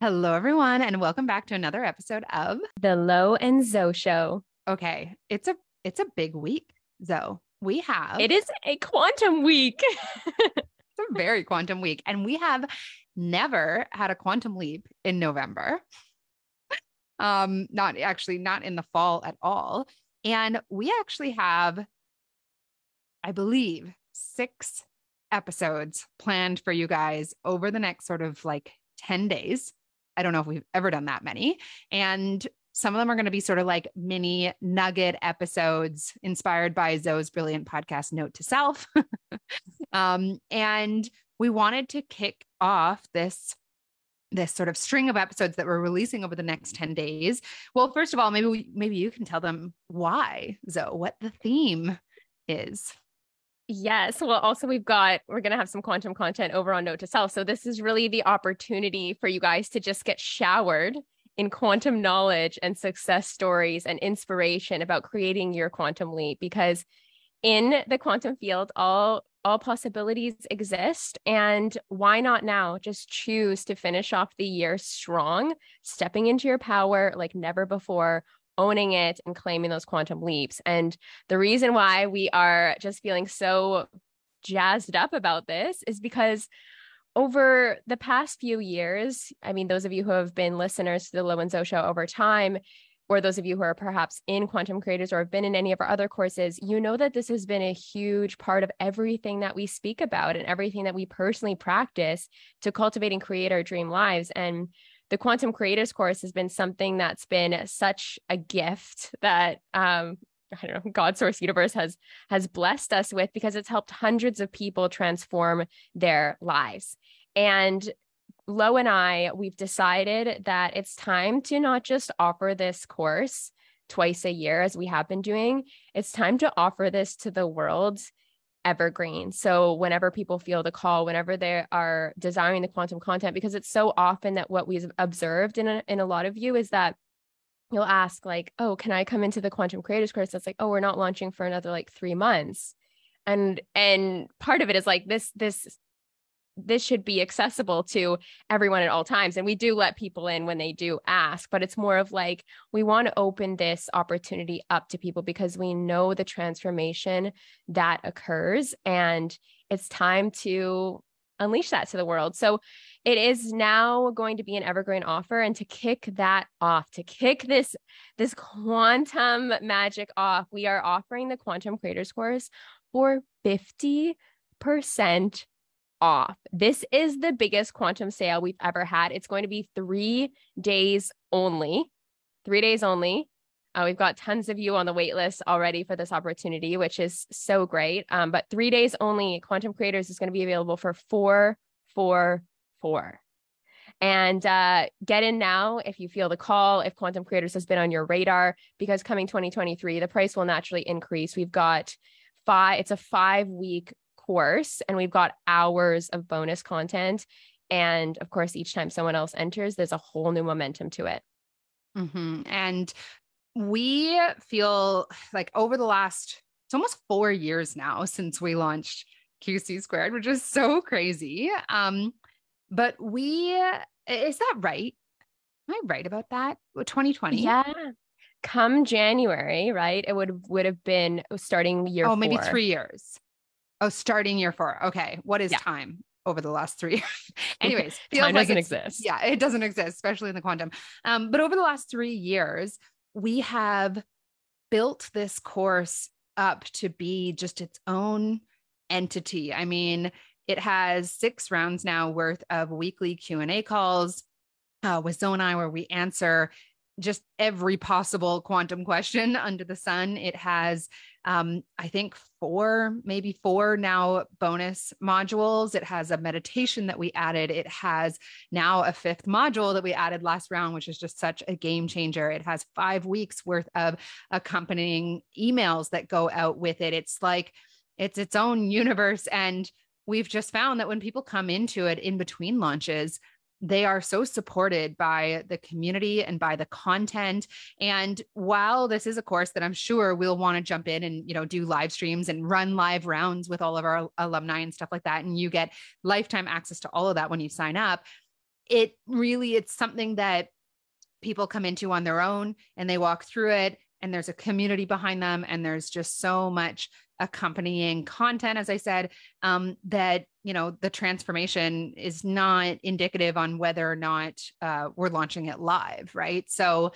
Hello, everyone, and welcome back to another episode of The Lo and Zoe Show. Okay, it's a it's a big week, Zoe. We have It is a quantum week. it's a very quantum week, and we have never had a quantum leap in November. Um, not actually not in the fall at all. And we actually have, I believe, six episodes planned for you guys over the next sort of like 10 days. I don't know if we've ever done that many. And some of them are going to be sort of like mini nugget episodes inspired by Zoe's brilliant podcast, Note to Self. um, and we wanted to kick off this this sort of string of episodes that we're releasing over the next 10 days. Well, first of all, maybe we, maybe you can tell them why, Zoe, what the theme is. Yes. Well, also, we've got, we're going to have some quantum content over on Note to Self. So, this is really the opportunity for you guys to just get showered in quantum knowledge and success stories and inspiration about creating your quantum leap because in the quantum field all all possibilities exist and why not now just choose to finish off the year strong stepping into your power like never before owning it and claiming those quantum leaps and the reason why we are just feeling so jazzed up about this is because over the past few years, I mean, those of you who have been listeners to the Lo and Zoe show over time, or those of you who are perhaps in Quantum Creators or have been in any of our other courses, you know that this has been a huge part of everything that we speak about and everything that we personally practice to cultivate and create our dream lives. And the Quantum Creators course has been something that's been such a gift that um, I don't know, God source universe has has blessed us with because it's helped hundreds of people transform their lives. And Lo and I, we've decided that it's time to not just offer this course twice a year as we have been doing. It's time to offer this to the world evergreen. So whenever people feel the call, whenever they are desiring the quantum content, because it's so often that what we've observed in a, in a lot of you is that you'll ask like, "Oh, can I come into the quantum creators course?" That's like, "Oh, we're not launching for another like 3 months." And and part of it is like this this this should be accessible to everyone at all times and we do let people in when they do ask but it's more of like we want to open this opportunity up to people because we know the transformation that occurs and it's time to unleash that to the world. So it is now going to be an evergreen offer and to kick that off, to kick this this quantum magic off, we are offering the quantum creators course for 50% off. This is the biggest quantum sale we've ever had. It's going to be 3 days only. 3 days only. Uh, we've got tons of you on the wait list already for this opportunity, which is so great. Um, but three days only, Quantum Creators is going to be available for four, four, four. And uh, get in now if you feel the call, if Quantum Creators has been on your radar, because coming 2023, the price will naturally increase. We've got five, it's a five week course, and we've got hours of bonus content. And of course, each time someone else enters, there's a whole new momentum to it. Mm-hmm. And we feel like over the last it's almost four years now since we launched QC squared, which is so crazy. Um, but we is that right? Am I right about that? 2020? Yeah. Come January, right? It would would have been starting year. Oh, maybe three years. Oh, starting year four. Okay. What is yeah. time? over the last three years. Anyways, time like doesn't exist. Yeah, it doesn't exist, especially in the quantum. Um, but over the last three years, we have built this course up to be just its own entity. I mean, it has six rounds now worth of weekly Q&A calls uh, with Zoe and I where we answer just every possible quantum question under the sun. It has, um, I think, four, maybe four now bonus modules. It has a meditation that we added. It has now a fifth module that we added last round, which is just such a game changer. It has five weeks worth of accompanying emails that go out with it. It's like, it's its own universe. And we've just found that when people come into it in between launches, they are so supported by the community and by the content. And while this is a course that i'm sure we'll want to jump in and you know do live streams and run live rounds with all of our alumni and stuff like that and you get lifetime access to all of that when you sign up it really it's something that people come into on their own and they walk through it and there's a community behind them and there's just so much accompanying content as i said um, that you know the transformation is not indicative on whether or not uh, we're launching it live right? So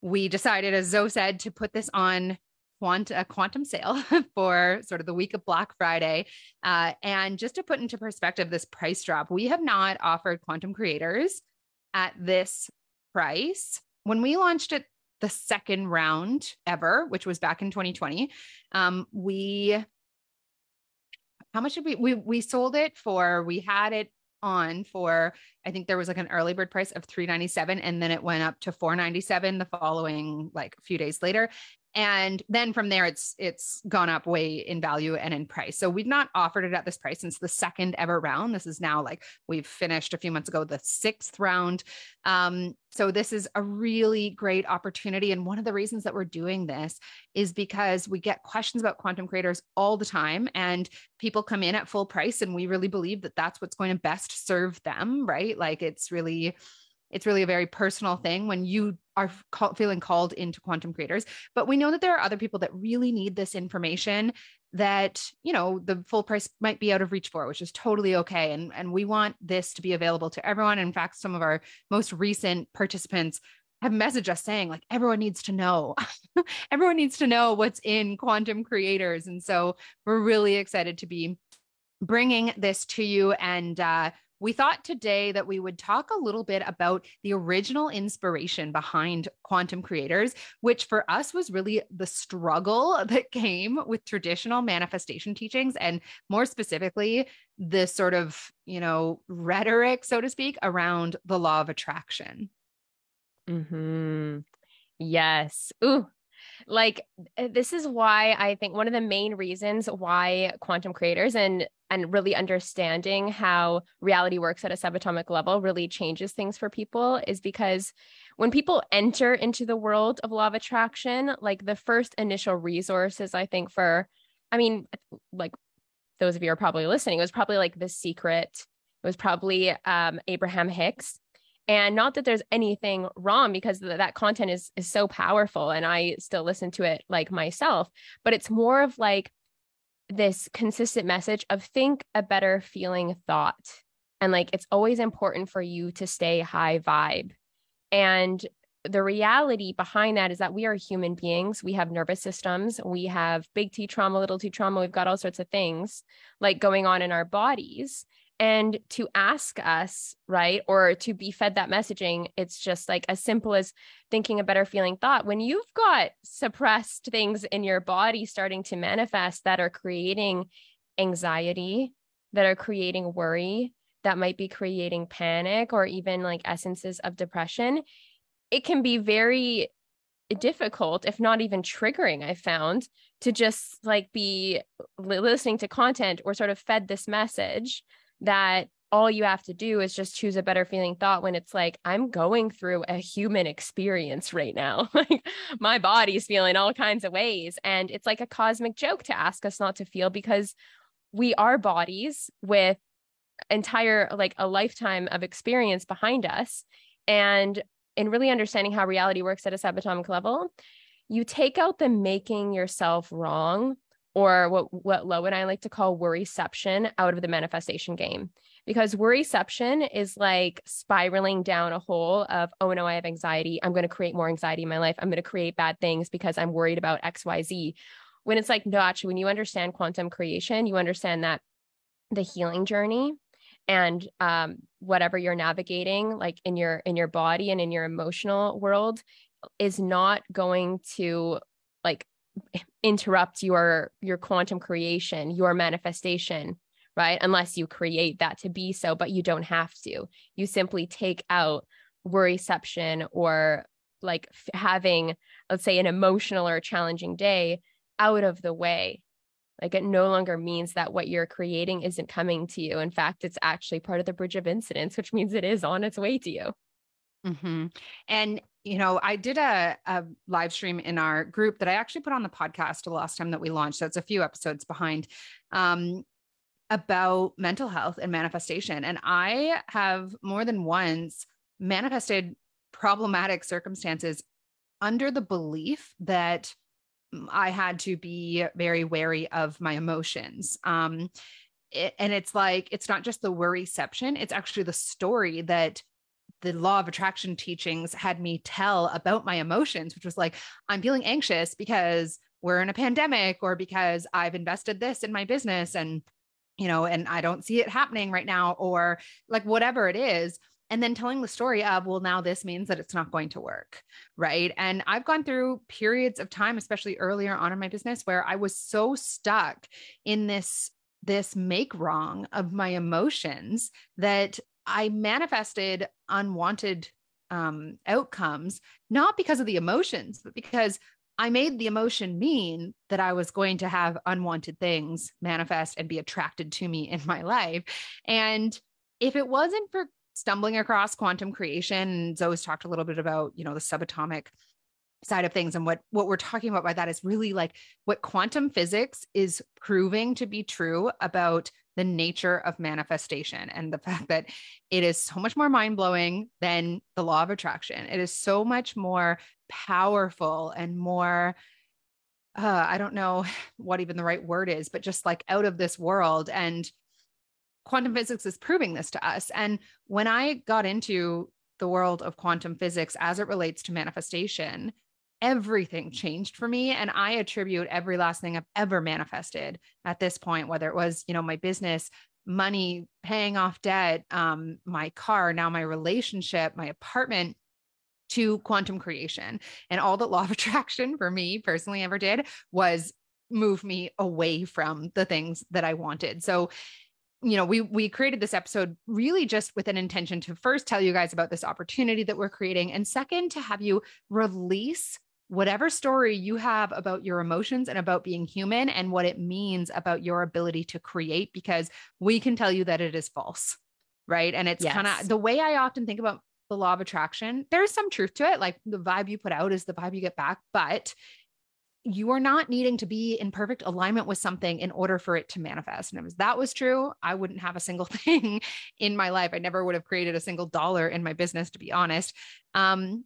we decided as zoe said to put this on quant- a quantum sale for sort of the week of black friday uh, and just to put into perspective this price drop we have not offered quantum creators at this price. When we launched it the second round ever, which was back in 2020. Um, we how much did we we we sold it for? We had it on for I think there was like an early bird price of 397 and then it went up to 497 the following like a few days later and then from there it's it's gone up way in value and in price. So we've not offered it at this price since the second ever round. This is now like we've finished a few months ago the sixth round. Um, so this is a really great opportunity. And one of the reasons that we're doing this is because we get questions about quantum creators all the time and people come in at full price and we really believe that that's what's going to best serve them right? Like it's really it's really a very personal thing when you are call, feeling called into quantum creators. But we know that there are other people that really need this information that you know the full price might be out of reach for which is totally okay. And and we want this to be available to everyone. In fact some of our most recent participants have messaged us saying like everyone needs to know. Everyone needs to know what's in quantum creators. And so we're really excited to be bringing this to you. And uh, we thought today that we would talk a little bit about the original inspiration behind quantum creators, which for us was really the struggle that came with traditional manifestation teachings and more specifically, the sort of, you know, rhetoric, so to speak, around the law of attraction. Hmm. Yes. Ooh, like eh, this is why i think one of the main reasons why quantum creators and and really understanding how reality works at a subatomic level really changes things for people is because when people enter into the world of law of attraction like the first initial resources i think for i mean like those of you are probably listening it was probably like the secret it was probably um, abraham hicks. And not that there's anything wrong because th- that content is is so powerful and i still listen to it like myself but it's more of like this consistent message of think a better feeling thought and like it's always important for you to stay high vibe and the reality behind that is that we are human beings. We have nervous systems. We have big T trauma, little t trauma. We've got all sorts of things like going on in our bodies and to ask us right or to be fed that messaging it's just like as simple as thinking a better feeling thought. When you've got suppressed things in your body starting to manifest that are creating anxiety that are creating worry that might be creating panic or even like essences of depression it can be very difficult if not even triggering i found to just like be listening to content or sort of fed this message that all you have to do is just choose a better feeling thought when it's like i'm going through a human experience right now. Like my body's feeling all kinds of ways. And it's like a cosmic joke to ask us not to feel because we are bodies with entire like a lifetime of experience behind us. And in really understanding how reality works at a subatomic level you take out the making yourself wrong or what what Lo and I like to call worryception out of the manifestation game. Because worryception is like spiraling down a hole of, oh no, I have anxiety. I'm going to create more anxiety in my life. I'm going to create bad things because I'm worried about XYZ. When it's like, no, actually, when you understand quantum creation, you understand that the healing journey and um, whatever you're navigating like in your in your body and in your emotional world is not going to like interrupt your your quantum creation your manifestation right? Unless you create that to be so but you don't have to. You simply take out worryception or like f- having let's say an emotional or challenging day out of the way. Like it no longer means that what you're creating isn't coming to you. In fact it's actually part of the bridge of incidents which means it is on its way to you. Mm-hmm. and you know, I did a, a live stream in our group that I actually put on the podcast the last time that we launched. So it's a few episodes behind. Um, about mental health and manifestation. And I have more than once manifested problematic circumstances under the belief that I had to be very wary of my emotions. Um, it, and it's like, it's not just the worryception, it's actually the story that the law of attraction teachings had me tell about my emotions, which was like, I'm feeling anxious because we're in a pandemic or because I've invested this in my business and, you know, and I don't see it happening right now or like whatever it is. And then telling the story of, well, now this means that it's not going to work. Right. And I've gone through periods of time, especially earlier on in my business, where I was so stuck in this this make wrong of my emotions that I manifested unwanted um, outcomes, not because of the emotions, but because I made the emotion mean that I was going to have unwanted things manifest and be attracted to me in my life. And if it wasn't for stumbling across quantum creation, Zoe's talked a little bit about, you know, the subatomic side of things and what what we're talking about by that is really like what quantum physics is proving to be true about the nature of manifestation and the fact that it is so much more mind-blowing than the law of attraction. It is so much more powerful and more uh, i don't know what even the right word is but just like out of this world. And quantum physics is proving this to us. And when i got into the world of quantum physics as it relates to manifestation everything changed for me and i attribute every last thing i've ever manifested at this point whether it was you know my business money paying off debt um, my car now my relationship my apartment to quantum creation. And all that law of attraction for me personally ever did was move me away from the things that i wanted. So you know we we created this episode really just with an intention to first tell you guys about this opportunity that we're creating and second to have you release whatever story you have about your emotions and about being human and what it means about your ability to create, because we can tell you that it is false. Right. And it's yes. kind of the way I often think about the law of attraction. There's some truth to it. Like the vibe you put out is the vibe you get back, but you are not needing to be in perfect alignment with something in order for it to manifest. And if that was true, I wouldn't have a single thing in my life. I never would have created a single dollar in my business, to be honest. Um,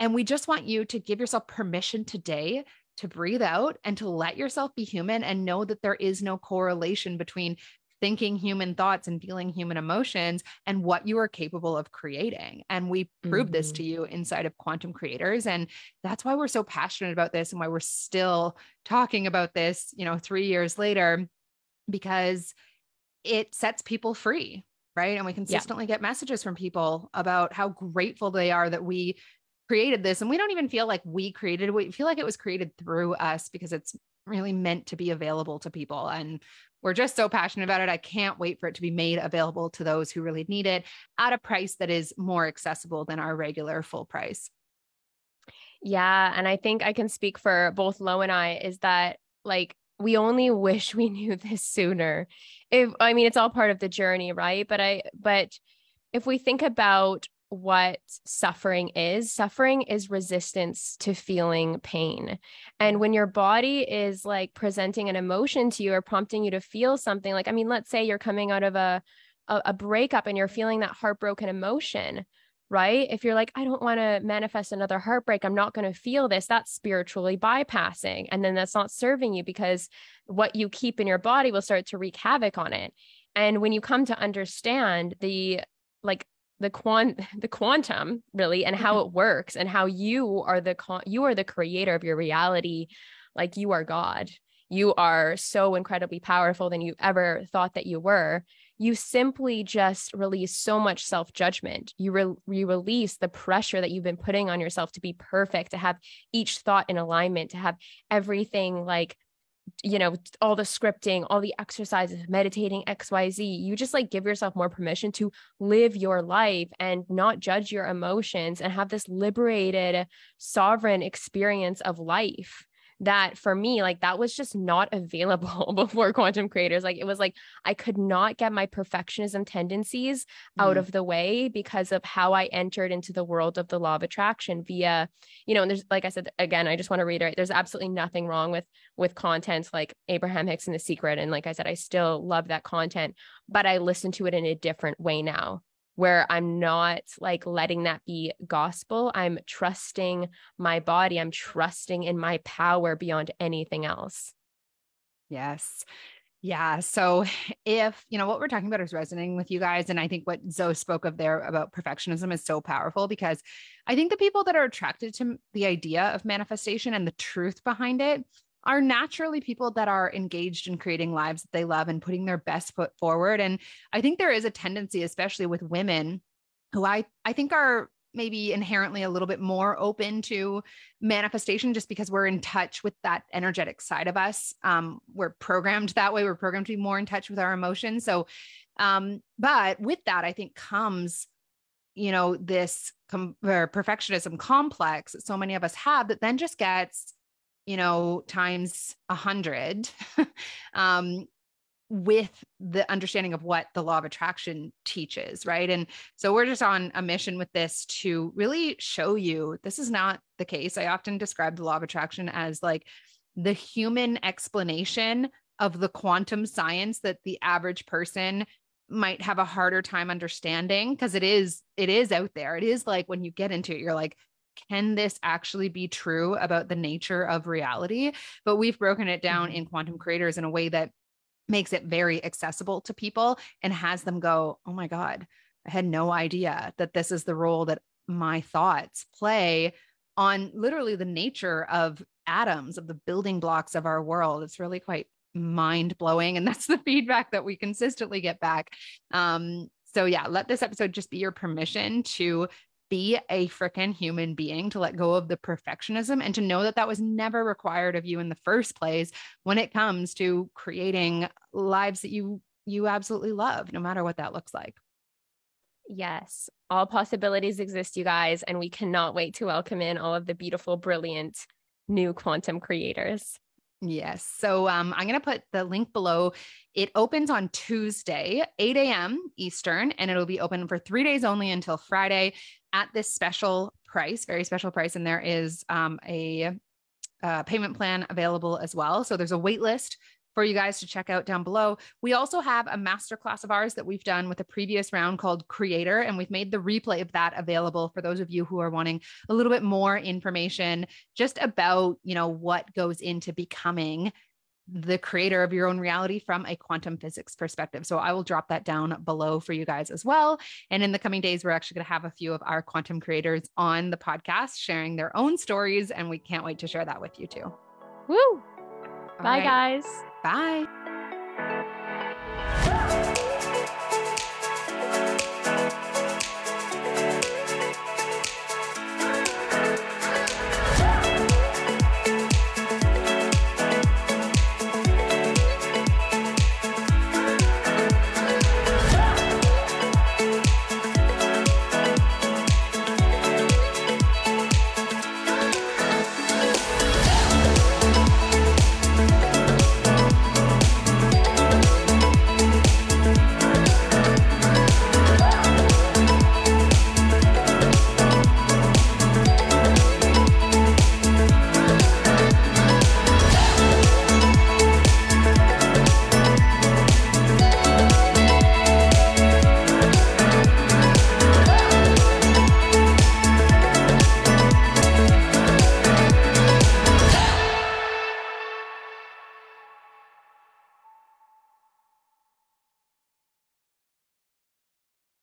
and we just want you to give yourself permission today to breathe out and to let yourself be human and know that there is no correlation between thinking human thoughts and feeling human emotions and what you are capable of creating. And we prove mm-hmm. this to you inside of Quantum Creators. And that's why we're so passionate about this and why we're still talking about this, you know, three years later, because it sets people free. Right. And we consistently yeah. get messages from people about how grateful they are that we created this and we don't even feel like we created it. We feel like it was created through us because it's really meant to be available to people and we're just so passionate about it. I can't wait for it to be made available to those who really need it at a price that is more accessible than our regular full price. Yeah and i think i can speak for both lo and i is that like we only wish we knew this sooner. If i mean it's all part of the journey right? But i but if we think about what suffering is. Suffering is resistance to feeling pain. And when your body is like presenting an emotion to you or prompting you to feel something like i mean let's say you're coming out of a a, a breakup and you're feeling that heartbroken emotion right? If you're like i don't want to manifest another heartbreak. I'm not going to feel this. That's spiritually bypassing. And then that's not serving you because what you keep in your body will start to wreak havoc on it. And when you come to understand the like the quant the quantum really and how mm-hmm. it works and how you are the con- you are the creator of your reality like you are god. You are so incredibly powerful than you ever thought that you were. You simply just release so much self-judgment. You, re- you release the pressure that you've been putting on yourself to be perfect to have each thought in alignment to have everything like you know all the scripting all the exercises meditating xyz you just like give yourself more permission to live your life and not judge your emotions and have this liberated sovereign experience of life that for me, like that was just not available before quantum creators. Like it was like I could not get my perfectionism tendencies out mm. of the way because of how I entered into the world of the law of attraction via, you know, and there's like I said again, I just want to reiterate there's absolutely nothing wrong with with content like Abraham Hicks and the secret. And like I said, I still love that content, but I listen to it in a different way now where I'm not like letting that be gospel. I'm trusting my body. I'm trusting in my power beyond anything else. Yes. Yeah. So if, you know, what we're talking about is resonating with you guys, and I think what Zoe spoke of there about perfectionism is so powerful because I think the people that are attracted to the idea of manifestation and the truth behind it are naturally people that are engaged in creating lives that they love and putting their best foot forward. And I think there is a tendency, especially with women, who I, I think are maybe inherently a little bit more open to manifestation just because we're in touch with that energetic side of us. Um, we're programmed that way. We're programmed to be more in touch with our emotions. So, um, but with that, I think comes, you know, this com- perfectionism complex that so many of us have that then just gets you know, times a hundred, um, with the understanding of what the law of attraction teaches, right? And so we're just on a mission with this to really show you this is not the case. I often describe the law of attraction as like the human explanation of the quantum science that the average person might have a harder time understanding because it is it is out there. It is like when you get into it you're like can this actually be true about the nature of reality? But we've broken it down mm-hmm. in Quantum Creators in a way that makes it very accessible to people and has them go, oh my God, I had no idea that this is the role that my thoughts play on literally the nature of atoms, of the building blocks of our world. It's really quite mind blowing. And that's the feedback that we consistently get back. Um, so, yeah, let this episode just be your permission to be a freaking human being, to let go of the perfectionism and to know that that was never required of you in the first place when it comes to creating lives that you you absolutely love, no matter what that looks like. Yes, all possibilities exist, you guys, and we cannot wait to welcome in all of the beautiful, brilliant new quantum creators. Yes. So um, I'm going to put the link below. It opens on Tuesday, 8 a.m. Eastern, and it'll be open for three days only until Friday at this special price, very special price. And there is um, a, a payment plan available as well. So there's a wait list for you guys to check out down below. We also have a masterclass of ours that we've done with a previous round called Creator, and we've made the replay of that available for those of you who are wanting a little bit more information just about, you know, what goes into becoming the creator of your own reality from a quantum physics perspective. So I will drop that down below for you guys as well. And in the coming days, we're actually going to have a few of our quantum creators on the podcast sharing their own stories. And we can't wait to share that with you too. Woo! Bye, right. guys. Bye.